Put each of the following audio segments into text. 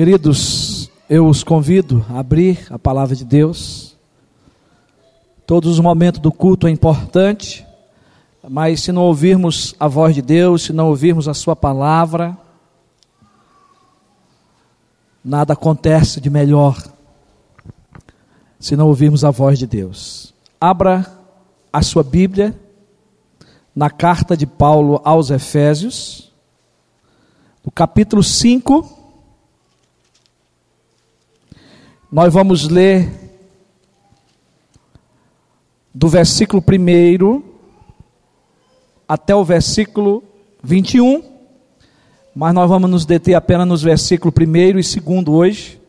Queridos, eu os convido a abrir a palavra de Deus. Todos os momentos do culto é importante, mas se não ouvirmos a voz de Deus, se não ouvirmos a Sua palavra, nada acontece de melhor se não ouvirmos a voz de Deus. Abra a sua Bíblia na carta de Paulo aos Efésios, no capítulo 5. Nós vamos ler do versículo 1 até o versículo 21, mas nós vamos nos deter apenas nos versículos 1 e 2 hoje.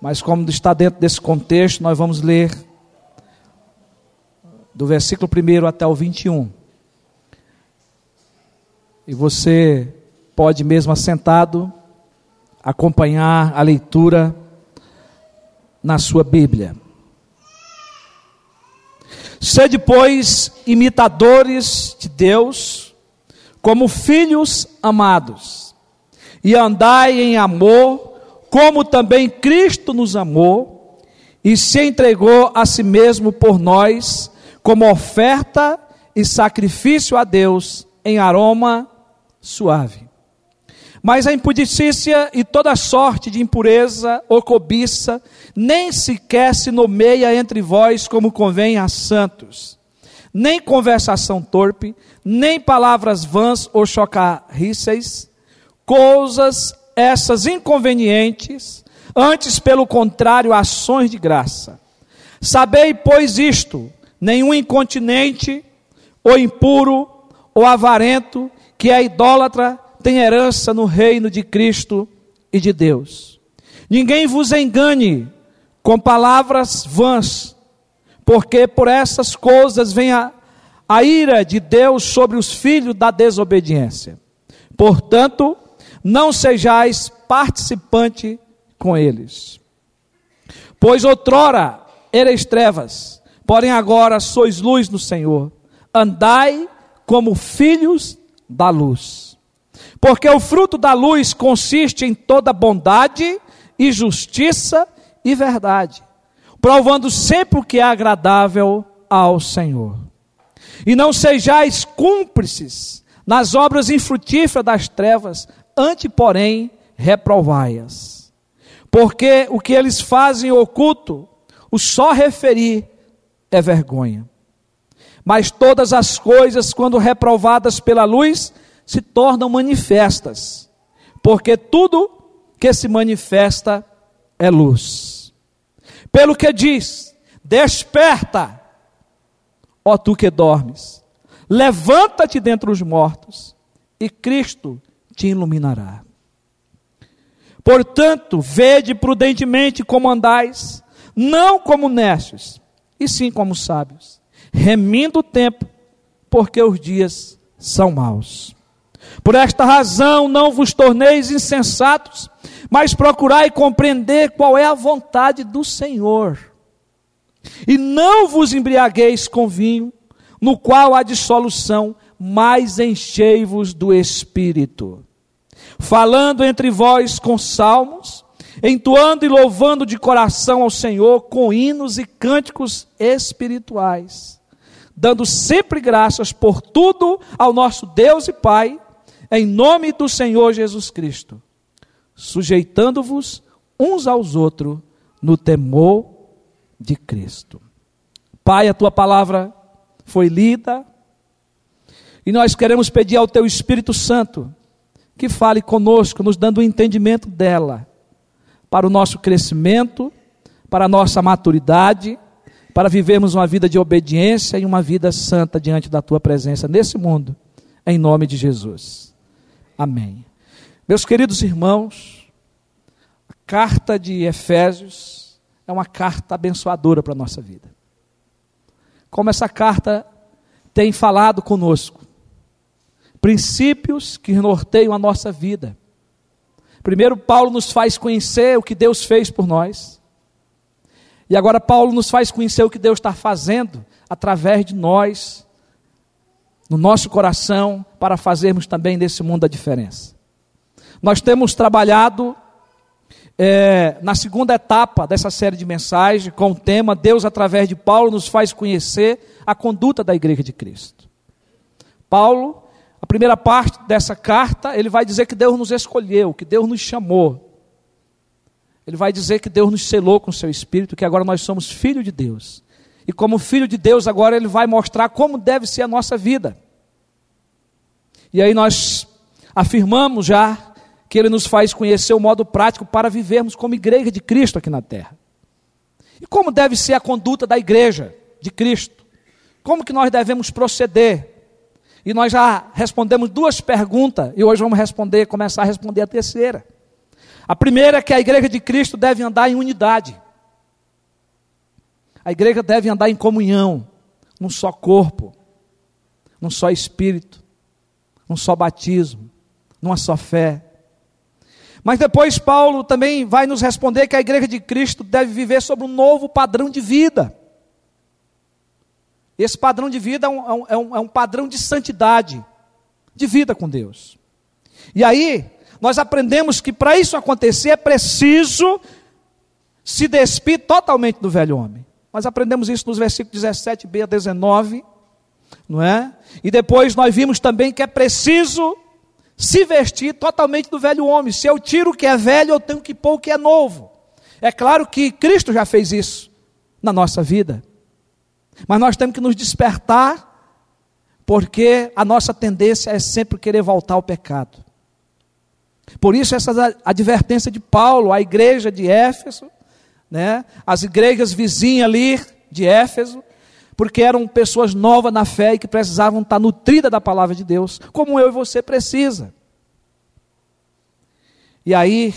Mas como está dentro desse contexto, nós vamos ler do versículo 1 até o 21. E você pode mesmo assentado acompanhar a leitura na sua Bíblia. Sede, pois, imitadores de Deus, como filhos amados, e andai em amor, como também Cristo nos amou e se entregou a si mesmo por nós, como oferta e sacrifício a Deus em aroma suave. Mas a impudicícia e toda sorte de impureza ou cobiça nem sequer se nomeia entre vós como convém a santos. Nem conversação torpe, nem palavras vãs ou chocarríceis, coisas essas inconvenientes, antes, pelo contrário, ações de graça. Sabei, pois, isto: nenhum incontinente, ou impuro, ou avarento, que é idólatra, tem herança no reino de Cristo e de Deus. Ninguém vos engane com palavras vãs, porque por essas coisas vem a, a ira de Deus sobre os filhos da desobediência. Portanto, não sejais participante com eles. Pois outrora erais trevas, porém agora sois luz no Senhor. Andai como filhos da luz. Porque o fruto da luz consiste em toda bondade e justiça e verdade, provando sempre o que é agradável ao Senhor. E não sejais cúmplices nas obras infrutíferas das trevas, ante, porém, reprovai-as. Porque o que eles fazem oculto, o só referir é vergonha. Mas todas as coisas, quando reprovadas pela luz, se tornam manifestas, porque tudo que se manifesta é luz. Pelo que diz: Desperta, ó tu que dormes, levanta-te dentre os mortos, e Cristo te iluminará. Portanto, vede prudentemente como andais, não como necios, e sim como sábios, remindo o tempo, porque os dias são maus. Por esta razão não vos torneis insensatos, mas procurai compreender qual é a vontade do Senhor. E não vos embriagueis com vinho, no qual há dissolução, mas enchei-vos do Espírito falando entre vós com salmos, entoando e louvando de coração ao Senhor com hinos e cânticos espirituais, dando sempre graças por tudo ao nosso Deus e Pai, em nome do Senhor Jesus Cristo, sujeitando-vos uns aos outros no temor de Cristo. Pai, a tua palavra foi lida, e nós queremos pedir ao teu Espírito Santo que fale conosco, nos dando o entendimento dela, para o nosso crescimento, para a nossa maturidade, para vivermos uma vida de obediência e uma vida santa diante da tua presença nesse mundo, em nome de Jesus. Amém. Meus queridos irmãos, a carta de Efésios é uma carta abençoadora para a nossa vida. Como essa carta tem falado conosco, princípios que norteiam a nossa vida. Primeiro, Paulo nos faz conhecer o que Deus fez por nós. E agora, Paulo nos faz conhecer o que Deus está fazendo através de nós, no nosso coração, para fazermos também nesse mundo a diferença. Nós temos trabalhado é, na segunda etapa dessa série de mensagens, com o tema Deus, através de Paulo, nos faz conhecer a conduta da igreja de Cristo. Paulo, a primeira parte dessa carta, ele vai dizer que Deus nos escolheu, que Deus nos chamou. Ele vai dizer que Deus nos selou com o seu espírito, que agora nós somos filho de Deus. E como filho de Deus, agora ele vai mostrar como deve ser a nossa vida. E aí nós afirmamos já que ele nos faz conhecer o modo prático para vivermos como igreja de Cristo aqui na terra. E como deve ser a conduta da igreja de Cristo? Como que nós devemos proceder? E nós já respondemos duas perguntas e hoje vamos responder, começar a responder a terceira. A primeira é que a igreja de Cristo deve andar em unidade. A igreja deve andar em comunhão, num só corpo, num só espírito, num só batismo, numa só fé. Mas depois Paulo também vai nos responder que a igreja de Cristo deve viver sobre um novo padrão de vida. Esse padrão de vida é um, é um, é um padrão de santidade, de vida com Deus. E aí, nós aprendemos que para isso acontecer é preciso se despir totalmente do velho homem. Nós aprendemos isso nos versículos 17b a 19, não é? E depois nós vimos também que é preciso se vestir totalmente do velho homem. Se eu tiro o que é velho, eu tenho que pôr o que é novo. É claro que Cristo já fez isso na nossa vida. Mas nós temos que nos despertar, porque a nossa tendência é sempre querer voltar ao pecado. Por isso, essa advertência de Paulo à igreja de Éfeso, né, as igrejas vizinhas ali de Éfeso, porque eram pessoas novas na fé e que precisavam estar nutridas da palavra de Deus, como eu e você precisa. E aí,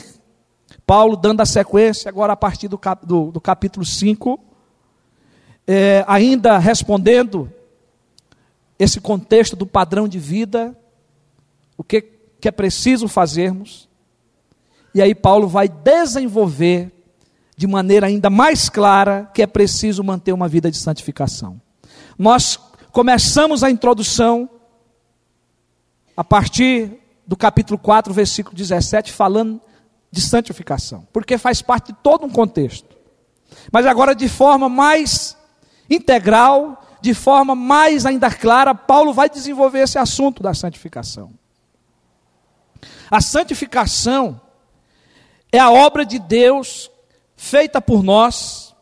Paulo dando a sequência, agora a partir do, cap, do, do capítulo 5, é, ainda respondendo esse contexto do padrão de vida, o que, que é preciso fazermos. E aí Paulo vai desenvolver de maneira ainda mais clara que é preciso manter uma vida de santificação. Nós começamos a introdução a partir do capítulo 4, versículo 17, falando de santificação, porque faz parte de todo um contexto. Mas agora, de forma mais integral, de forma mais ainda clara, Paulo vai desenvolver esse assunto da santificação. A santificação é a obra de Deus feita por nós,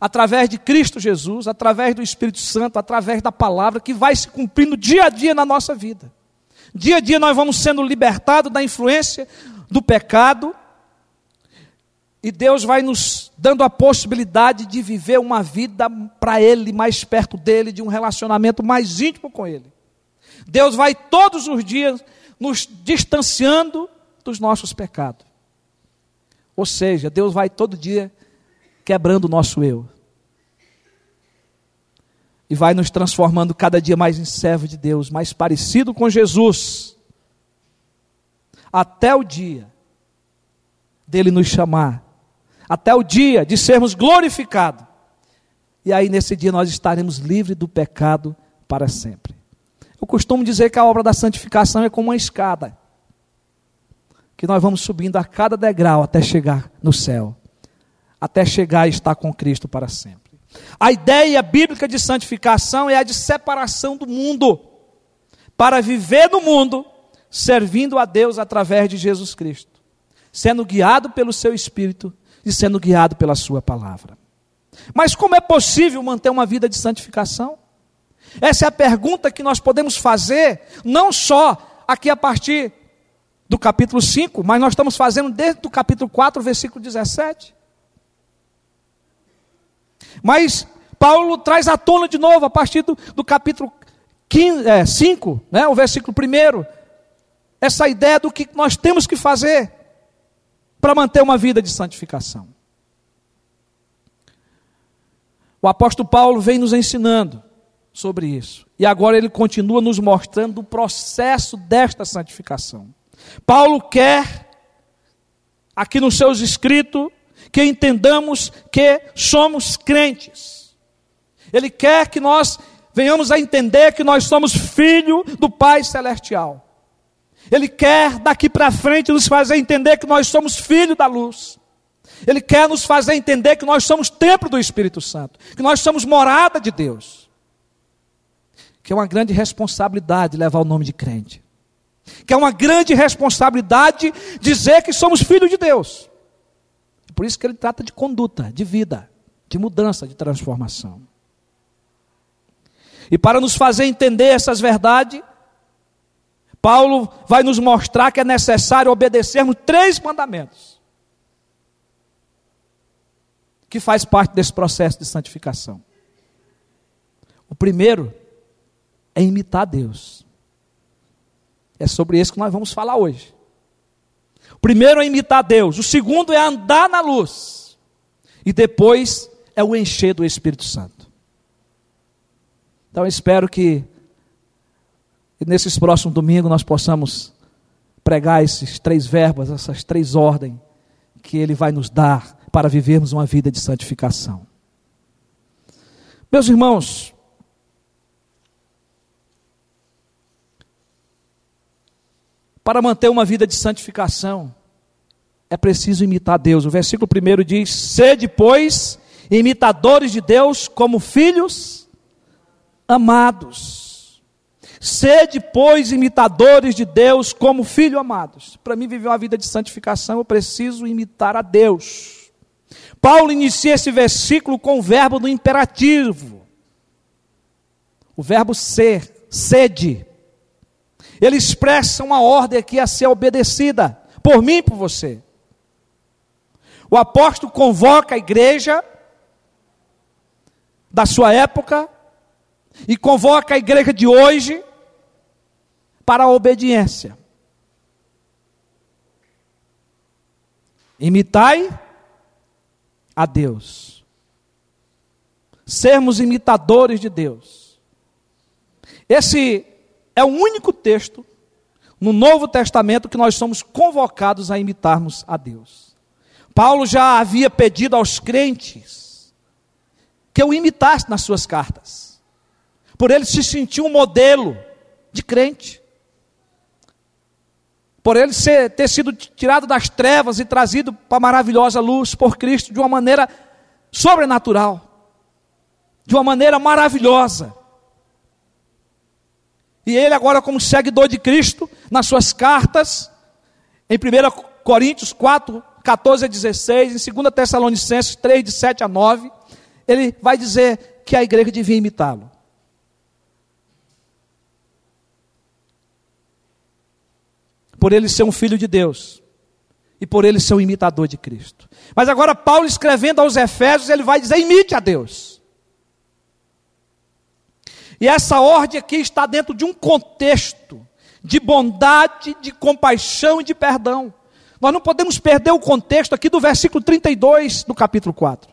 através de Cristo Jesus, através do Espírito Santo, através da palavra, que vai se cumprindo dia a dia na nossa vida. Dia a dia nós vamos sendo libertados da influência do pecado, e Deus vai nos dando a possibilidade de viver uma vida para Ele, mais perto dEle, de um relacionamento mais íntimo com Ele. Deus vai todos os dias nos distanciando dos nossos pecados. Ou seja, Deus vai todo dia quebrando o nosso eu. E vai nos transformando cada dia mais em servo de Deus, mais parecido com Jesus. Até o dia dele nos chamar. Até o dia de sermos glorificados. E aí nesse dia nós estaremos livres do pecado para sempre. Eu costumo dizer que a obra da santificação é como uma escada que nós vamos subindo a cada degrau até chegar no céu, até chegar e estar com Cristo para sempre. A ideia bíblica de santificação é a de separação do mundo, para viver no mundo, servindo a Deus através de Jesus Cristo, sendo guiado pelo seu Espírito e sendo guiado pela Sua palavra. Mas como é possível manter uma vida de santificação? Essa é a pergunta que nós podemos fazer, não só aqui a partir do capítulo 5, mas nós estamos fazendo desde o capítulo 4, versículo 17. Mas Paulo traz à tona de novo, a partir do, do capítulo 15, é, 5, né, o versículo 1, essa ideia do que nós temos que fazer para manter uma vida de santificação. O apóstolo Paulo vem nos ensinando sobre isso. E agora ele continua nos mostrando o processo desta santificação. Paulo quer, aqui nos seus escritos, que entendamos que somos crentes. Ele quer que nós venhamos a entender que nós somos filho do Pai Celestial. Ele quer daqui para frente nos fazer entender que nós somos filhos da luz. Ele quer nos fazer entender que nós somos templo do Espírito Santo, que nós somos morada de Deus. Que é uma grande responsabilidade levar o nome de crente. Que é uma grande responsabilidade dizer que somos filhos de Deus. Por isso que ele trata de conduta, de vida, de mudança, de transformação. E para nos fazer entender essas verdades, Paulo vai nos mostrar que é necessário obedecermos três mandamentos. Que faz parte desse processo de santificação. O primeiro é imitar Deus. É sobre isso que nós vamos falar hoje. O primeiro é imitar Deus, o segundo é andar na luz. E depois é o encher do Espírito Santo. Então eu espero que nesses próximos domingos nós possamos pregar esses três verbos, essas três ordens que Ele vai nos dar para vivermos uma vida de santificação. Meus irmãos, para manter uma vida de santificação, é preciso imitar Deus. O versículo 1 diz: Sede, pois, imitadores de Deus como filhos amados. Sede, pois, imitadores de Deus como filhos amados. Para mim, viver uma vida de santificação, eu preciso imitar a Deus. Paulo inicia esse versículo com o verbo do imperativo. O verbo ser, sede. Ele expressa uma ordem aqui a ser obedecida, por mim e por você. O apóstolo convoca a igreja da sua época e convoca a igreja de hoje para a obediência. Imitai a Deus. Sermos imitadores de Deus. Esse é o único texto no Novo Testamento que nós somos convocados a imitarmos a Deus. Paulo já havia pedido aos crentes que o imitasse nas suas cartas por ele se sentir um modelo de crente. Por ele ser, ter sido tirado das trevas e trazido para a maravilhosa luz por Cristo de uma maneira sobrenatural, de uma maneira maravilhosa. E ele, agora, como seguidor de Cristo, nas suas cartas, em 1 Coríntios 4, 14 a 16, em 2 Tessalonicenses 3, de 7 a 9, ele vai dizer que a igreja devia imitá-lo. por ele ser um filho de Deus e por ele ser um imitador de Cristo. Mas agora, Paulo escrevendo aos Efésios, ele vai dizer: imite a Deus. E essa ordem aqui está dentro de um contexto de bondade, de compaixão e de perdão. Nós não podemos perder o contexto aqui do versículo 32 do capítulo 4.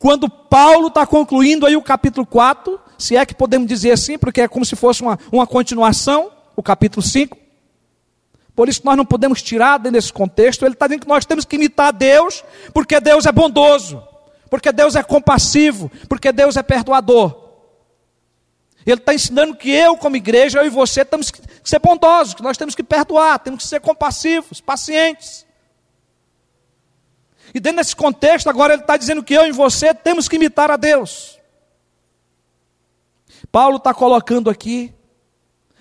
Quando Paulo está concluindo aí o capítulo 4, se é que podemos dizer assim, porque é como se fosse uma, uma continuação, o capítulo 5. Por isso nós não podemos tirar desse contexto. Ele está dizendo que nós temos que imitar Deus, porque Deus é bondoso, porque Deus é compassivo, porque Deus é perdoador. Ele está ensinando que eu, como igreja, eu e você, temos que ser bondosos, que nós temos que perdoar, temos que ser compassivos, pacientes. E dentro desse contexto, agora ele está dizendo que eu e você temos que imitar a Deus. Paulo está colocando aqui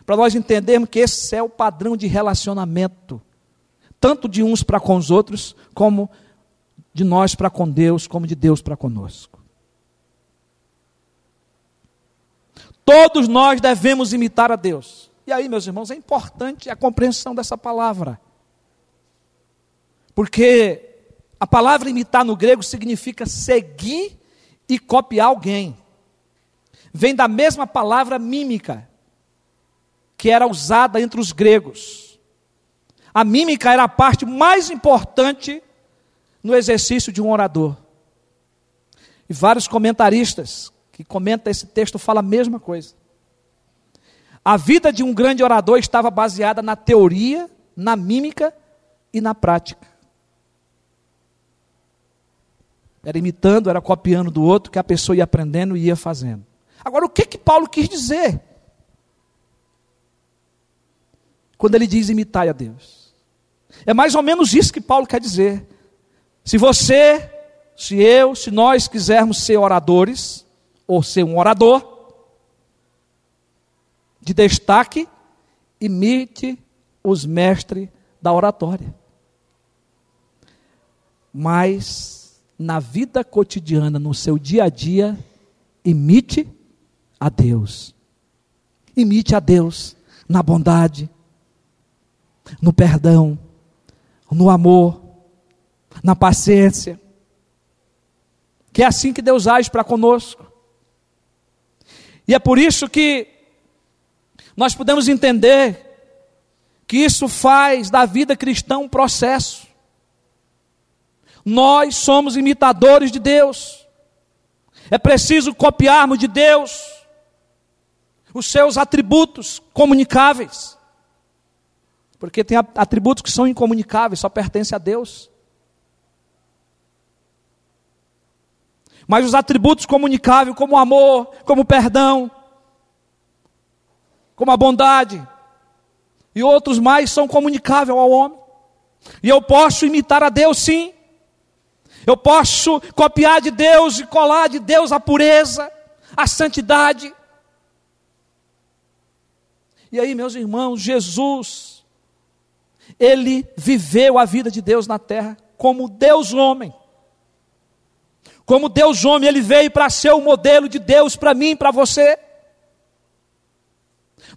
para nós entendermos que esse é o padrão de relacionamento, tanto de uns para com os outros, como de nós para com Deus, como de Deus para conosco. Todos nós devemos imitar a Deus. E aí, meus irmãos, é importante a compreensão dessa palavra. Porque a palavra imitar no grego significa seguir e copiar alguém. Vem da mesma palavra mímica, que era usada entre os gregos. A mímica era a parte mais importante no exercício de um orador. E vários comentaristas que comentam esse texto falam a mesma coisa. A vida de um grande orador estava baseada na teoria, na mímica e na prática. Era imitando, era copiando do outro, que a pessoa ia aprendendo e ia fazendo. Agora, o que que Paulo quis dizer? quando ele diz imitai a Deus. É mais ou menos isso que Paulo quer dizer. Se você, se eu, se nós quisermos ser oradores, ou ser um orador, de destaque, imite os mestres da oratória. Mas na vida cotidiana, no seu dia a dia, imite a Deus. Imite a Deus na bondade, no perdão, no amor, na paciência. Que é assim que Deus age para conosco. E é por isso que nós podemos entender que isso faz da vida cristã um processo. Nós somos imitadores de Deus. É preciso copiarmos de Deus os seus atributos comunicáveis. Porque tem atributos que são incomunicáveis, só pertencem a Deus. Mas os atributos comunicáveis, como o amor, como perdão, como a bondade, e outros mais são comunicáveis ao homem. E eu posso imitar a Deus, sim. Eu posso copiar de Deus e colar de Deus a pureza, a santidade. E aí, meus irmãos, Jesus ele viveu a vida de Deus na terra como Deus homem. Como Deus homem, ele veio para ser o modelo de Deus para mim, para você.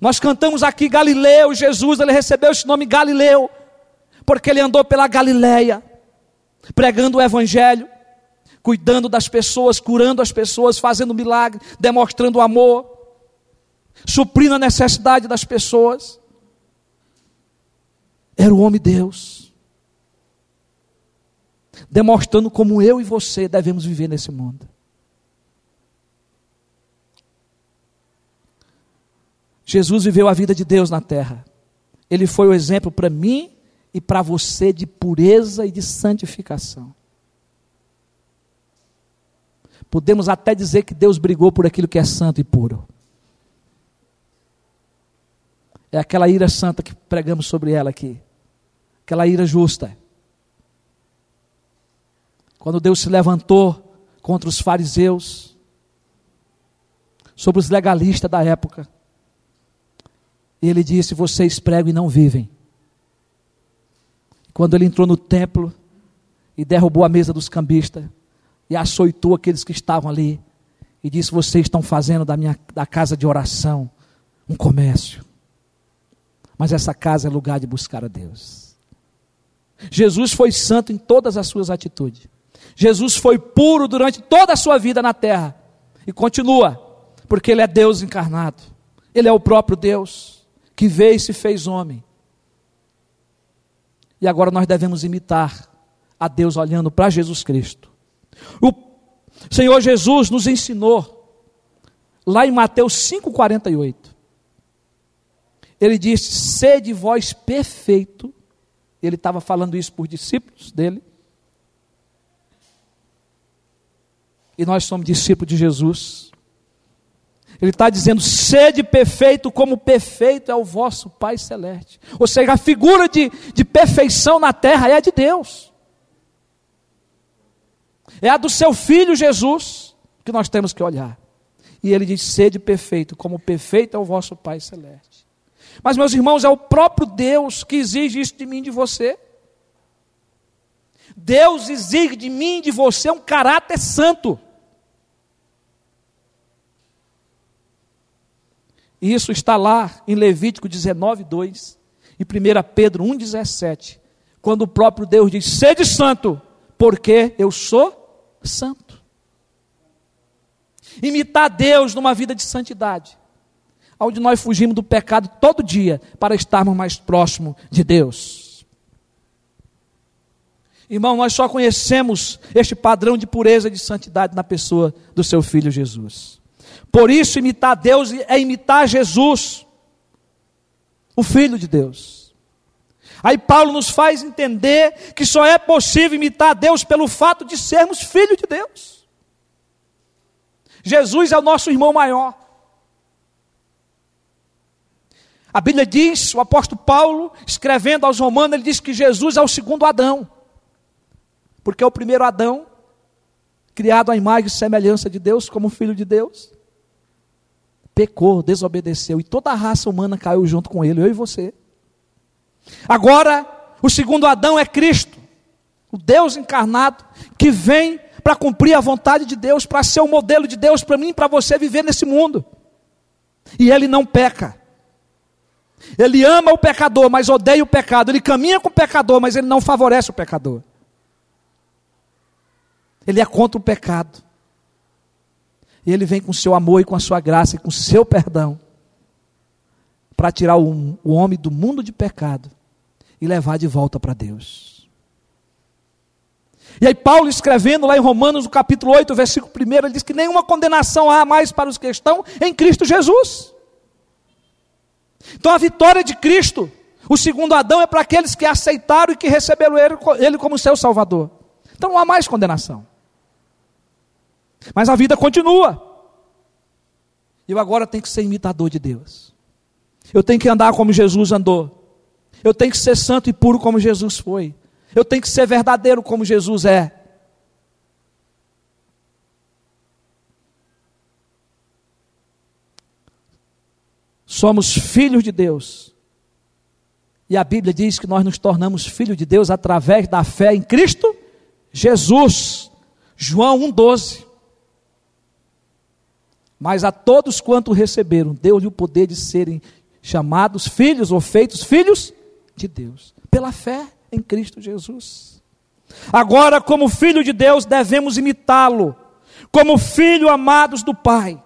Nós cantamos aqui Galileu, Jesus, ele recebeu esse nome Galileu, porque ele andou pela Galileia, pregando o evangelho, cuidando das pessoas, curando as pessoas, fazendo milagre, demonstrando amor, suprindo a necessidade das pessoas. Era o homem Deus. Demonstrando como eu e você devemos viver nesse mundo. Jesus viveu a vida de Deus na terra. Ele foi o exemplo para mim e para você de pureza e de santificação. Podemos até dizer que Deus brigou por aquilo que é santo e puro. É aquela ira santa que pregamos sobre ela aqui aquela ira justa. Quando Deus se levantou contra os fariseus, sobre os legalistas da época, ele disse: Vocês pregam e não vivem. Quando ele entrou no templo e derrubou a mesa dos cambistas e açoitou aqueles que estavam ali e disse: Vocês estão fazendo da minha da casa de oração um comércio. Mas essa casa é lugar de buscar a Deus. Jesus foi santo em todas as suas atitudes. Jesus foi puro durante toda a sua vida na terra. E continua, porque Ele é Deus encarnado. Ele é o próprio Deus que veio e se fez homem. E agora nós devemos imitar a Deus olhando para Jesus Cristo. O Senhor Jesus nos ensinou, lá em Mateus 5,48. Ele disse: Sede vós perfeito, ele estava falando isso por discípulos dele. E nós somos discípulos de Jesus. Ele está dizendo: sede perfeito, como perfeito é o vosso Pai Celeste. Ou seja, a figura de, de perfeição na terra é a de Deus. É a do seu filho Jesus que nós temos que olhar. E ele diz: sede perfeito, como perfeito é o vosso Pai Celeste. Mas, meus irmãos, é o próprio Deus que exige isso de mim e de você. Deus exige de mim e de você um caráter santo. E isso está lá em Levítico 19, 2 e 1 Pedro 1, 17, quando o próprio Deus diz: Sede santo, porque eu sou santo. Imitar Deus numa vida de santidade onde nós fugimos do pecado todo dia para estarmos mais próximos de Deus. Irmão, nós só conhecemos este padrão de pureza e de santidade na pessoa do seu filho Jesus. Por isso, imitar Deus é imitar Jesus, o Filho de Deus. Aí Paulo nos faz entender que só é possível imitar Deus pelo fato de sermos filhos de Deus. Jesus é o nosso irmão maior. A Bíblia diz, o apóstolo Paulo, escrevendo aos Romanos, ele diz que Jesus é o segundo Adão. Porque o primeiro Adão, criado à imagem e semelhança de Deus, como filho de Deus, pecou, desobedeceu, e toda a raça humana caiu junto com ele, eu e você. Agora, o segundo Adão é Cristo, o Deus encarnado, que vem para cumprir a vontade de Deus, para ser o modelo de Deus para mim e para você viver nesse mundo. E ele não peca. Ele ama o pecador, mas odeia o pecado. Ele caminha com o pecador, mas ele não favorece o pecador. Ele é contra o pecado. E ele vem com seu amor e com a sua graça e com seu perdão para tirar o, o homem do mundo de pecado e levar de volta para Deus. E aí, Paulo escrevendo lá em Romanos, no capítulo 8, versículo 1, ele diz que nenhuma condenação há mais para os que estão em Cristo Jesus. Então a vitória de Cristo, o segundo Adão, é para aqueles que aceitaram e que receberam ele como seu Salvador. Então não há mais condenação. Mas a vida continua. Eu agora tenho que ser imitador de Deus. Eu tenho que andar como Jesus andou. Eu tenho que ser santo e puro como Jesus foi. Eu tenho que ser verdadeiro como Jesus é. somos filhos de Deus. E a Bíblia diz que nós nos tornamos filhos de Deus através da fé em Cristo Jesus. João 1,12. Mas a todos quanto receberam, deu-lhe o poder de serem chamados filhos ou feitos filhos de Deus, pela fé em Cristo Jesus. Agora, como filho de Deus, devemos imitá-lo, como filho amados do Pai.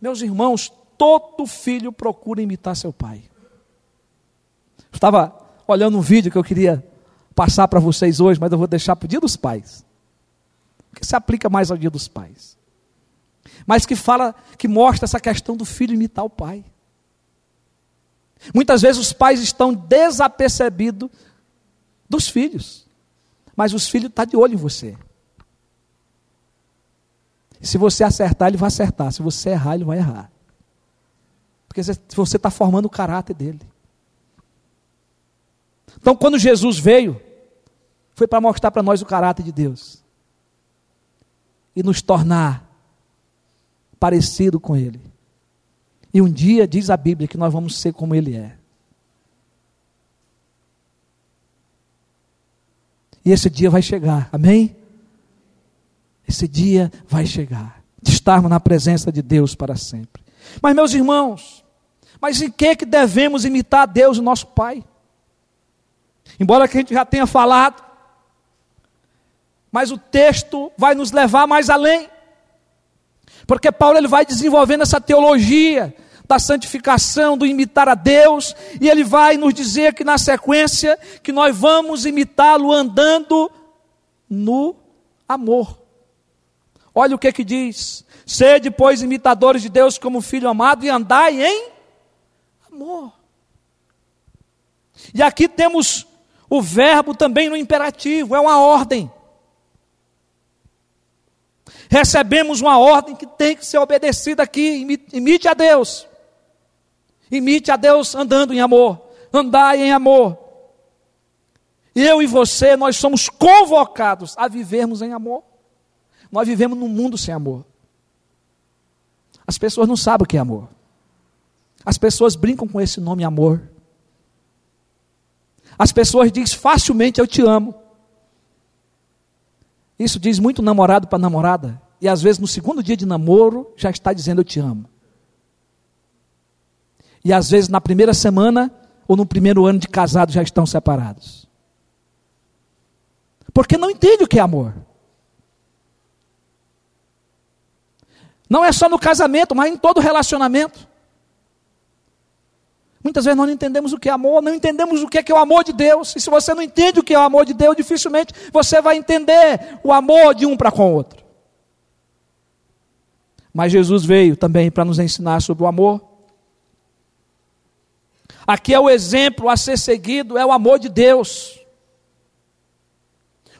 Meus irmãos, todo filho procura imitar seu pai. Estava olhando um vídeo que eu queria passar para vocês hoje, mas eu vou deixar para o dia dos pais. Que se aplica mais ao dia dos pais. Mas que fala, que mostra essa questão do filho imitar o pai. Muitas vezes os pais estão desapercebidos dos filhos. Mas os filhos estão tá de olho em você. Se você acertar, ele vai acertar. Se você errar, ele vai errar. Porque você está formando o caráter dele. Então, quando Jesus veio, foi para mostrar para nós o caráter de Deus e nos tornar parecido com Ele. E um dia diz a Bíblia que nós vamos ser como Ele é. E esse dia vai chegar, amém? Esse dia vai chegar, de estarmos na presença de Deus para sempre. Mas, meus irmãos, mas em que, que devemos imitar a Deus, o nosso Pai? Embora que a gente já tenha falado, mas o texto vai nos levar mais além. Porque Paulo ele vai desenvolvendo essa teologia da santificação, do imitar a Deus, e ele vai nos dizer que na sequência que nós vamos imitá-lo andando no amor. Olha o que que diz: Sede, pois, imitadores de Deus como filho amado e andai em amor. E aqui temos o verbo também no imperativo, é uma ordem. Recebemos uma ordem que tem que ser obedecida aqui. Imite a Deus. Imite a Deus andando em amor. Andai em amor. Eu e você, nós somos convocados a vivermos em amor. Nós vivemos num mundo sem amor. As pessoas não sabem o que é amor. As pessoas brincam com esse nome amor. As pessoas dizem facilmente eu te amo. Isso diz muito namorado para namorada. E às vezes no segundo dia de namoro já está dizendo eu te amo. E às vezes na primeira semana ou no primeiro ano de casado já estão separados. Porque não entende o que é amor. Não é só no casamento, mas em todo relacionamento. Muitas vezes nós não entendemos o que é amor, não entendemos o que é, que é o amor de Deus. E se você não entende o que é o amor de Deus, dificilmente você vai entender o amor de um para com o outro. Mas Jesus veio também para nos ensinar sobre o amor. Aqui é o exemplo a ser seguido, é o amor de Deus.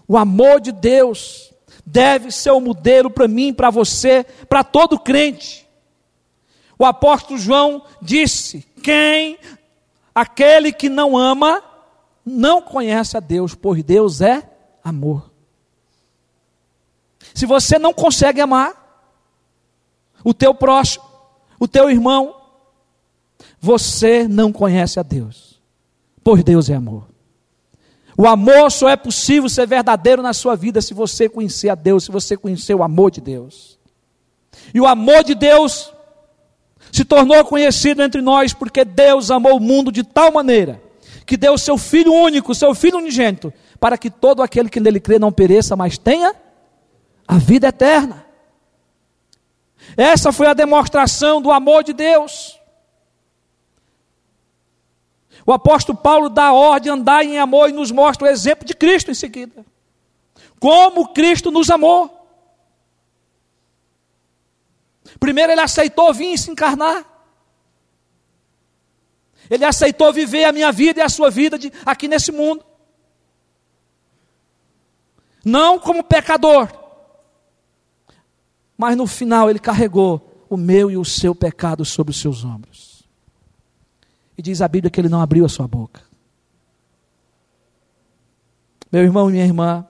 O amor de Deus deve ser o modelo para mim, para você, para todo crente. O apóstolo João disse quem aquele que não ama não conhece a Deus, pois Deus é amor. Se você não consegue amar o teu próximo, o teu irmão, você não conhece a Deus, pois Deus é amor. O amor só é possível ser verdadeiro na sua vida se você conhecer a Deus, se você conhecer o amor de Deus. E o amor de Deus se tornou conhecido entre nós porque Deus amou o mundo de tal maneira que deu o seu Filho único, seu Filho unigênito, para que todo aquele que nele crê não pereça, mas tenha a vida eterna. Essa foi a demonstração do amor de Deus. O apóstolo Paulo dá a ordem de andar em amor e nos mostra o exemplo de Cristo em seguida. Como Cristo nos amou. Primeiro ele aceitou vir e se encarnar. Ele aceitou viver a minha vida e a sua vida de, aqui nesse mundo. Não como pecador, mas no final ele carregou o meu e o seu pecado sobre os seus ombros. E diz a Bíblia que ele não abriu a sua boca. Meu irmão e minha irmã,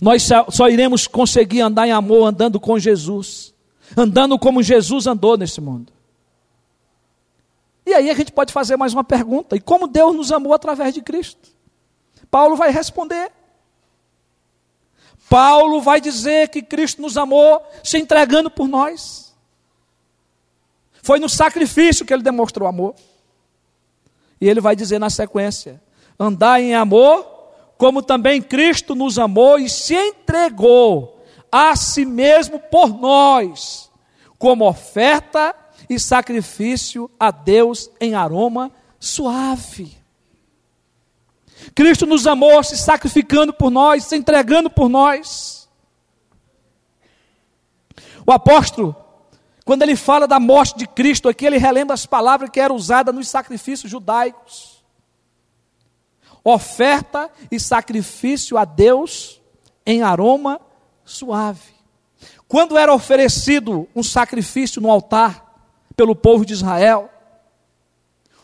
nós só iremos conseguir andar em amor andando com Jesus andando como Jesus andou nesse mundo. E aí a gente pode fazer mais uma pergunta: e como Deus nos amou através de Cristo? Paulo vai responder. Paulo vai dizer que Cristo nos amou se entregando por nós. Foi no sacrifício que ele demonstrou amor. E ele vai dizer na sequência: andar em amor, como também Cristo nos amou e se entregou a si mesmo por nós, como oferta e sacrifício a Deus em aroma suave. Cristo nos amou se sacrificando por nós, se entregando por nós. O apóstolo, quando ele fala da morte de Cristo aqui, ele relembra as palavras que eram usadas nos sacrifícios judaicos. Oferta e sacrifício a Deus em aroma suave. Quando era oferecido um sacrifício no altar pelo povo de Israel,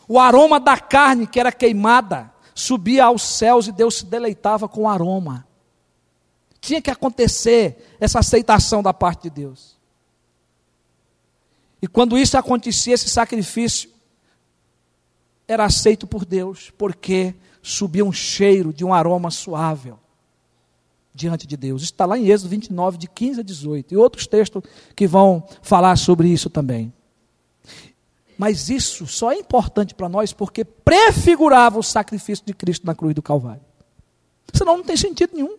o aroma da carne que era queimada subia aos céus e Deus se deleitava com o aroma. Tinha que acontecer essa aceitação da parte de Deus. E quando isso acontecia, esse sacrifício era aceito por Deus, porque subia um cheiro de um aroma suave diante de Deus. Isso está lá em Êxodo 29, de 15 a 18. E outros textos que vão falar sobre isso também. Mas isso só é importante para nós porque prefigurava o sacrifício de Cristo na cruz do Calvário. Senão não tem sentido nenhum.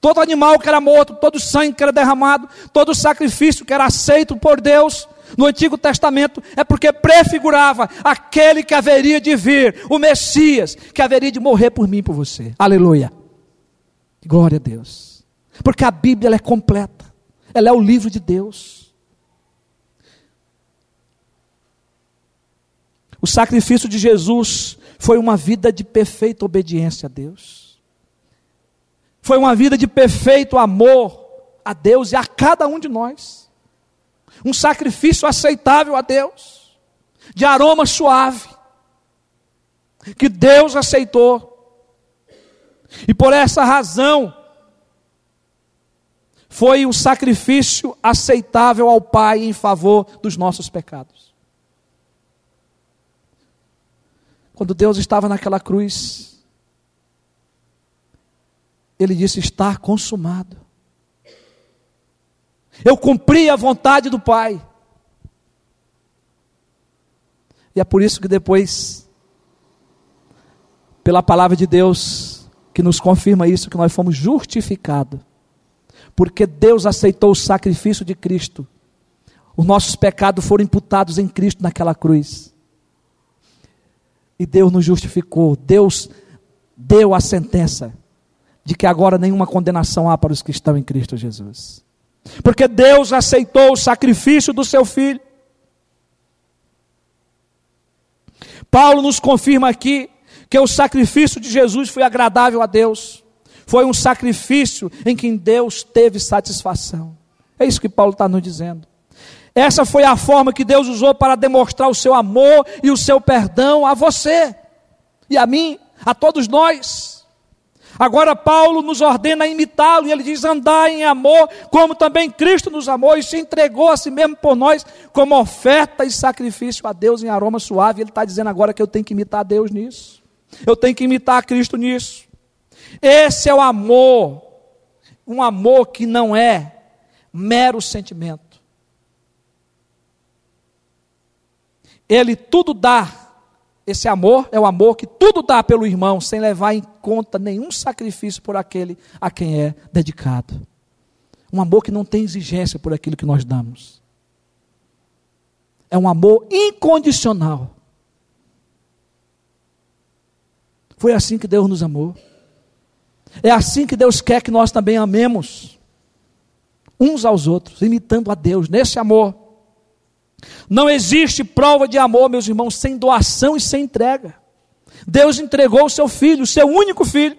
Todo animal que era morto, todo sangue que era derramado, todo sacrifício que era aceito por Deus no Antigo Testamento é porque prefigurava aquele que haveria de vir, o Messias, que haveria de morrer por mim e por você. Aleluia. Glória a Deus. Porque a Bíblia é completa. Ela é o livro de Deus. O sacrifício de Jesus foi uma vida de perfeita obediência a Deus. Foi uma vida de perfeito amor a Deus e a cada um de nós. Um sacrifício aceitável a Deus, de aroma suave, que Deus aceitou e por essa razão, foi o sacrifício aceitável ao Pai em favor dos nossos pecados. Quando Deus estava naquela cruz, Ele disse: Está consumado. Eu cumpri a vontade do Pai. E é por isso que depois, pela palavra de Deus, que nos confirma isso, que nós fomos justificados. Porque Deus aceitou o sacrifício de Cristo. Os nossos pecados foram imputados em Cristo naquela cruz. E Deus nos justificou. Deus deu a sentença de que agora nenhuma condenação há para os que estão em Cristo Jesus. Porque Deus aceitou o sacrifício do seu filho. Paulo nos confirma aqui que o sacrifício de Jesus foi agradável a Deus. Foi um sacrifício em que Deus teve satisfação. É isso que Paulo está nos dizendo. Essa foi a forma que Deus usou para demonstrar o seu amor e o seu perdão a você e a mim, a todos nós. Agora Paulo nos ordena imitá-lo e ele diz: andar em amor, como também Cristo nos amou e se entregou a si mesmo por nós, como oferta e sacrifício a Deus em aroma suave. Ele está dizendo agora que eu tenho que imitar Deus nisso, eu tenho que imitar Cristo nisso. Esse é o amor, um amor que não é mero sentimento. Ele tudo dá esse amor é o amor que tudo dá pelo irmão, sem levar em conta nenhum sacrifício por aquele a quem é dedicado. Um amor que não tem exigência por aquilo que nós damos. É um amor incondicional. Foi assim que Deus nos amou. É assim que Deus quer que nós também amemos uns aos outros, imitando a Deus nesse amor. Não existe prova de amor, meus irmãos, sem doação e sem entrega. Deus entregou o seu filho, o seu único filho.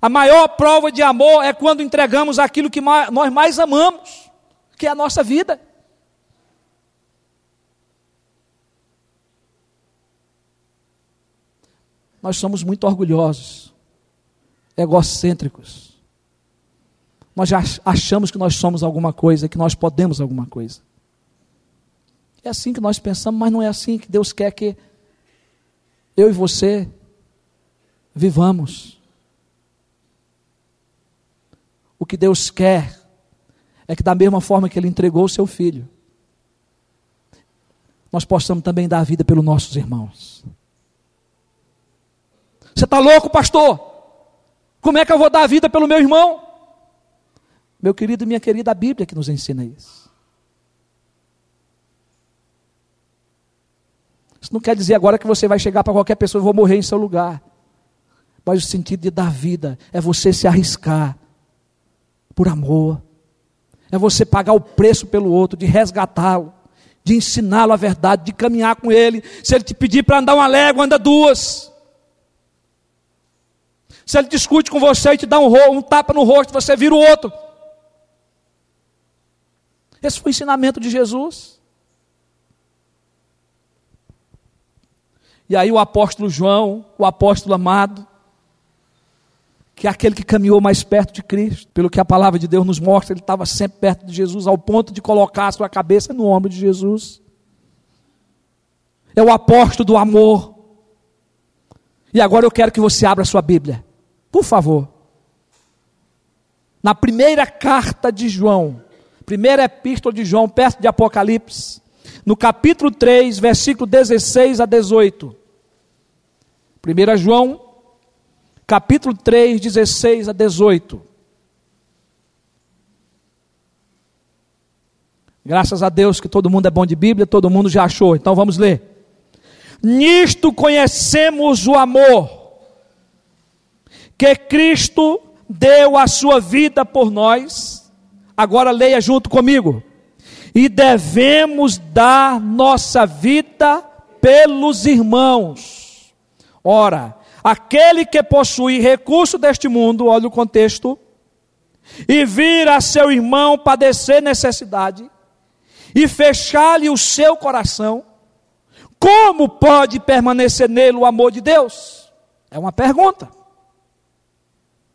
A maior prova de amor é quando entregamos aquilo que nós mais amamos, que é a nossa vida. Nós somos muito orgulhosos, egocêntricos. Nós já achamos que nós somos alguma coisa, que nós podemos alguma coisa. É assim que nós pensamos, mas não é assim que Deus quer que eu e você vivamos. O que Deus quer é que, da mesma forma que Ele entregou o seu filho, nós possamos também dar a vida pelos nossos irmãos. Você está louco, pastor? Como é que eu vou dar a vida pelo meu irmão? Meu querido e minha querida, a Bíblia que nos ensina isso. Isso não quer dizer agora que você vai chegar para qualquer pessoa e vou morrer em seu lugar. Mas o sentido de dar vida é você se arriscar por amor. É você pagar o preço pelo outro, de resgatá-lo, de ensiná-lo a verdade, de caminhar com ele. Se ele te pedir para andar uma légua, anda duas. Se ele discute com você e te dá um, um tapa no rosto, você vira o outro. Esse foi o ensinamento de Jesus. E aí o apóstolo João, o apóstolo amado, que é aquele que caminhou mais perto de Cristo, pelo que a palavra de Deus nos mostra, ele estava sempre perto de Jesus, ao ponto de colocar a sua cabeça no ombro de Jesus. É o apóstolo do amor. E agora eu quero que você abra a sua Bíblia, por favor. Na primeira carta de João, primeira epístola de João, perto de Apocalipse, no capítulo 3, versículo 16 a 18. 1 João, capítulo 3, 16 a 18. Graças a Deus que todo mundo é bom de Bíblia, todo mundo já achou. Então vamos ler. Nisto conhecemos o amor que Cristo deu a sua vida por nós. Agora leia junto comigo e devemos dar nossa vida pelos irmãos. Ora, aquele que possui recurso deste mundo, olha o contexto, e vir a seu irmão padecer necessidade, e fechar-lhe o seu coração, como pode permanecer nele o amor de Deus? É uma pergunta.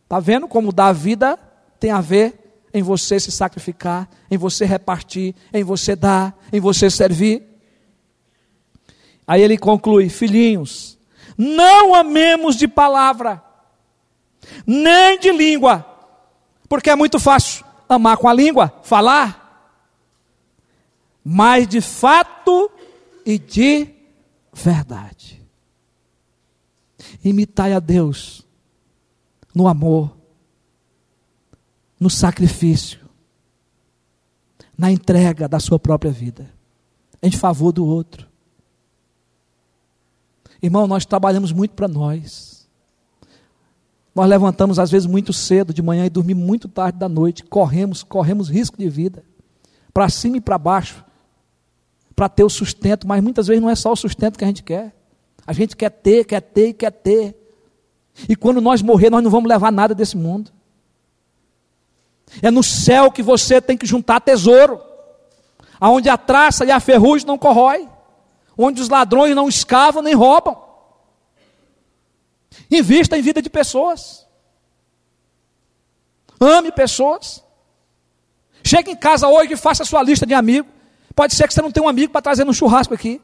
Está vendo como dar vida tem a ver em você se sacrificar, em você repartir, em você dar, em você servir. Aí ele conclui: Filhinhos, não amemos de palavra, nem de língua, porque é muito fácil amar com a língua, falar, mas de fato e de verdade. Imitai a Deus no amor no sacrifício, na entrega da sua própria vida, em favor do outro. Irmão, nós trabalhamos muito para nós. Nós levantamos às vezes muito cedo de manhã e dormimos muito tarde da noite, corremos, corremos risco de vida, para cima e para baixo, para ter o sustento, mas muitas vezes não é só o sustento que a gente quer. A gente quer ter, quer ter e quer ter. E quando nós morrer, nós não vamos levar nada desse mundo. É no céu que você tem que juntar tesouro. aonde a traça e a ferrugem não corrói, onde os ladrões não escavam nem roubam. Invista em vida de pessoas. Ame pessoas. Chegue em casa hoje e faça a sua lista de amigos. Pode ser que você não tenha um amigo para trazer no churrasco aqui,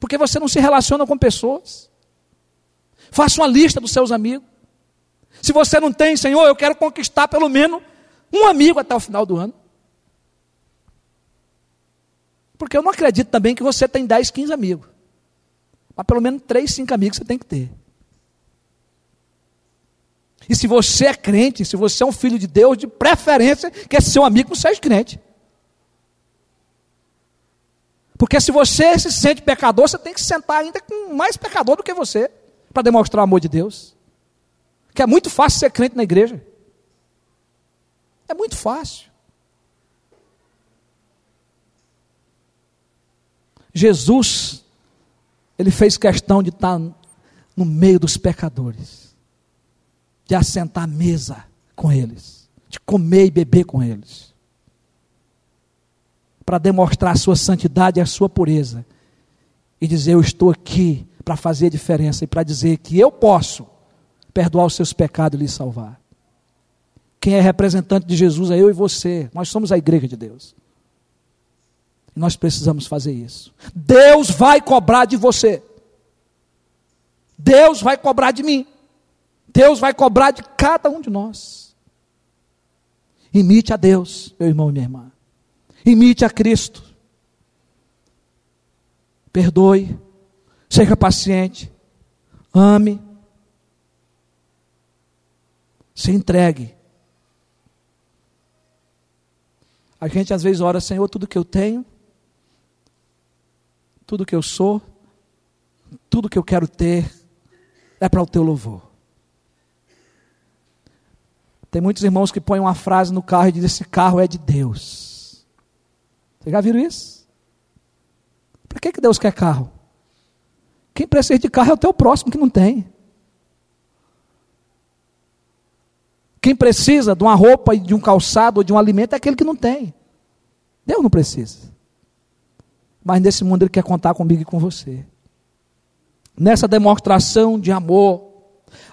porque você não se relaciona com pessoas. Faça uma lista dos seus amigos. Se você não tem, Senhor, eu quero conquistar pelo menos um amigo até o final do ano. Porque eu não acredito também que você tem 10, 15 amigos. Mas pelo menos 3, 5 amigos você tem que ter. E se você é crente, se você é um filho de Deus, de preferência, que seu amigo não seja crente. Porque se você se sente pecador, você tem que sentar ainda com mais pecador do que você, para demonstrar o amor de Deus. Que é muito fácil ser crente na igreja. É muito fácil. Jesus, ele fez questão de estar no meio dos pecadores de assentar à mesa com eles, de comer e beber com eles, para demonstrar a sua santidade e a sua pureza, e dizer: Eu estou aqui para fazer a diferença e para dizer que eu posso perdoar os seus pecados e lhe salvar. Quem é representante de Jesus é eu e você, nós somos a igreja de Deus. E nós precisamos fazer isso. Deus vai cobrar de você. Deus vai cobrar de mim. Deus vai cobrar de cada um de nós. Imite a Deus, meu irmão e minha irmã. Imite a Cristo. Perdoe. Seja paciente. Ame. Se entregue. A gente às vezes ora, Senhor, tudo que eu tenho, tudo que eu sou, tudo que eu quero ter, é para o teu louvor. Tem muitos irmãos que põem uma frase no carro e dizem: Esse carro é de Deus. Vocês já viram isso? Para que, que Deus quer carro? Quem precisa de carro é o teu próximo que não tem. Quem precisa de uma roupa e de um calçado ou de um alimento é aquele que não tem. Deus não precisa. Mas nesse mundo Ele quer contar comigo e com você. Nessa demonstração de amor,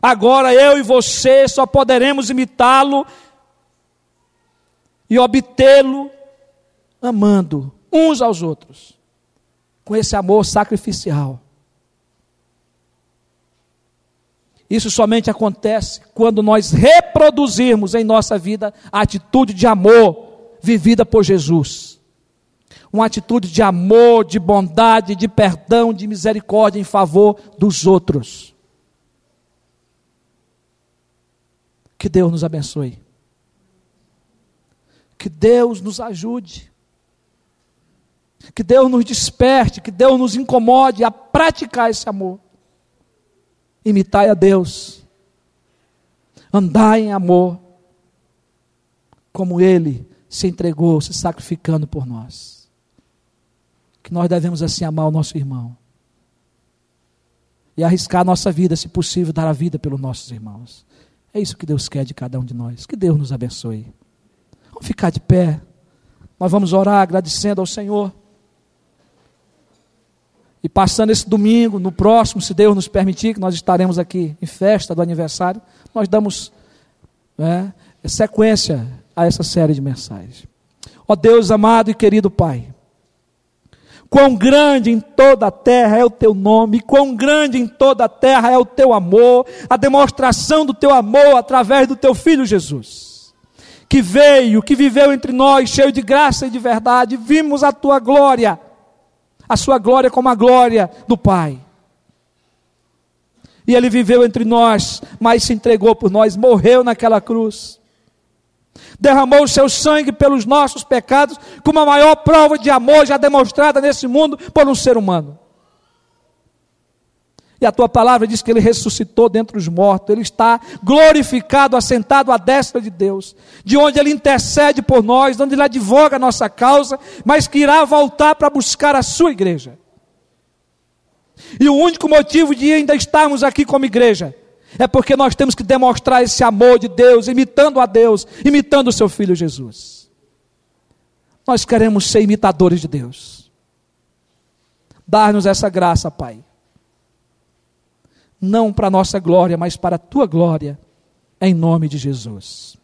Agora eu e você só poderemos imitá-lo e obtê-lo amando uns aos outros, com esse amor sacrificial. Isso somente acontece quando nós reproduzirmos em nossa vida a atitude de amor vivida por Jesus. Uma atitude de amor, de bondade, de perdão, de misericórdia em favor dos outros. Que Deus nos abençoe. Que Deus nos ajude. Que Deus nos desperte, que Deus nos incomode a praticar esse amor. Imitai a Deus. Andai em amor, como Ele se entregou, se sacrificando por nós. Que nós devemos assim amar o nosso irmão. E arriscar a nossa vida, se possível, dar a vida pelos nossos irmãos. É isso que Deus quer de cada um de nós. Que Deus nos abençoe. Vamos ficar de pé. Nós vamos orar agradecendo ao Senhor. E passando esse domingo, no próximo, se Deus nos permitir, que nós estaremos aqui em festa do aniversário, nós damos né, sequência a essa série de mensagens. Ó Deus amado e querido Pai, Quão grande em toda a terra é o teu nome, quão grande em toda a terra é o teu amor, a demonstração do teu amor através do teu filho Jesus, que veio, que viveu entre nós, cheio de graça e de verdade, vimos a tua glória, a sua glória como a glória do Pai. E ele viveu entre nós, mas se entregou por nós, morreu naquela cruz derramou o seu sangue pelos nossos pecados, como a maior prova de amor já demonstrada nesse mundo por um ser humano. E a tua palavra diz que ele ressuscitou dentre os mortos, ele está glorificado, assentado à destra de Deus, de onde ele intercede por nós, onde ele advoga a nossa causa, mas que irá voltar para buscar a sua igreja. E o único motivo de ainda estarmos aqui como igreja é porque nós temos que demonstrar esse amor de Deus, imitando a Deus, imitando o seu filho Jesus. Nós queremos ser imitadores de Deus. Dar-nos essa graça, Pai. Não para nossa glória, mas para a tua glória, em nome de Jesus.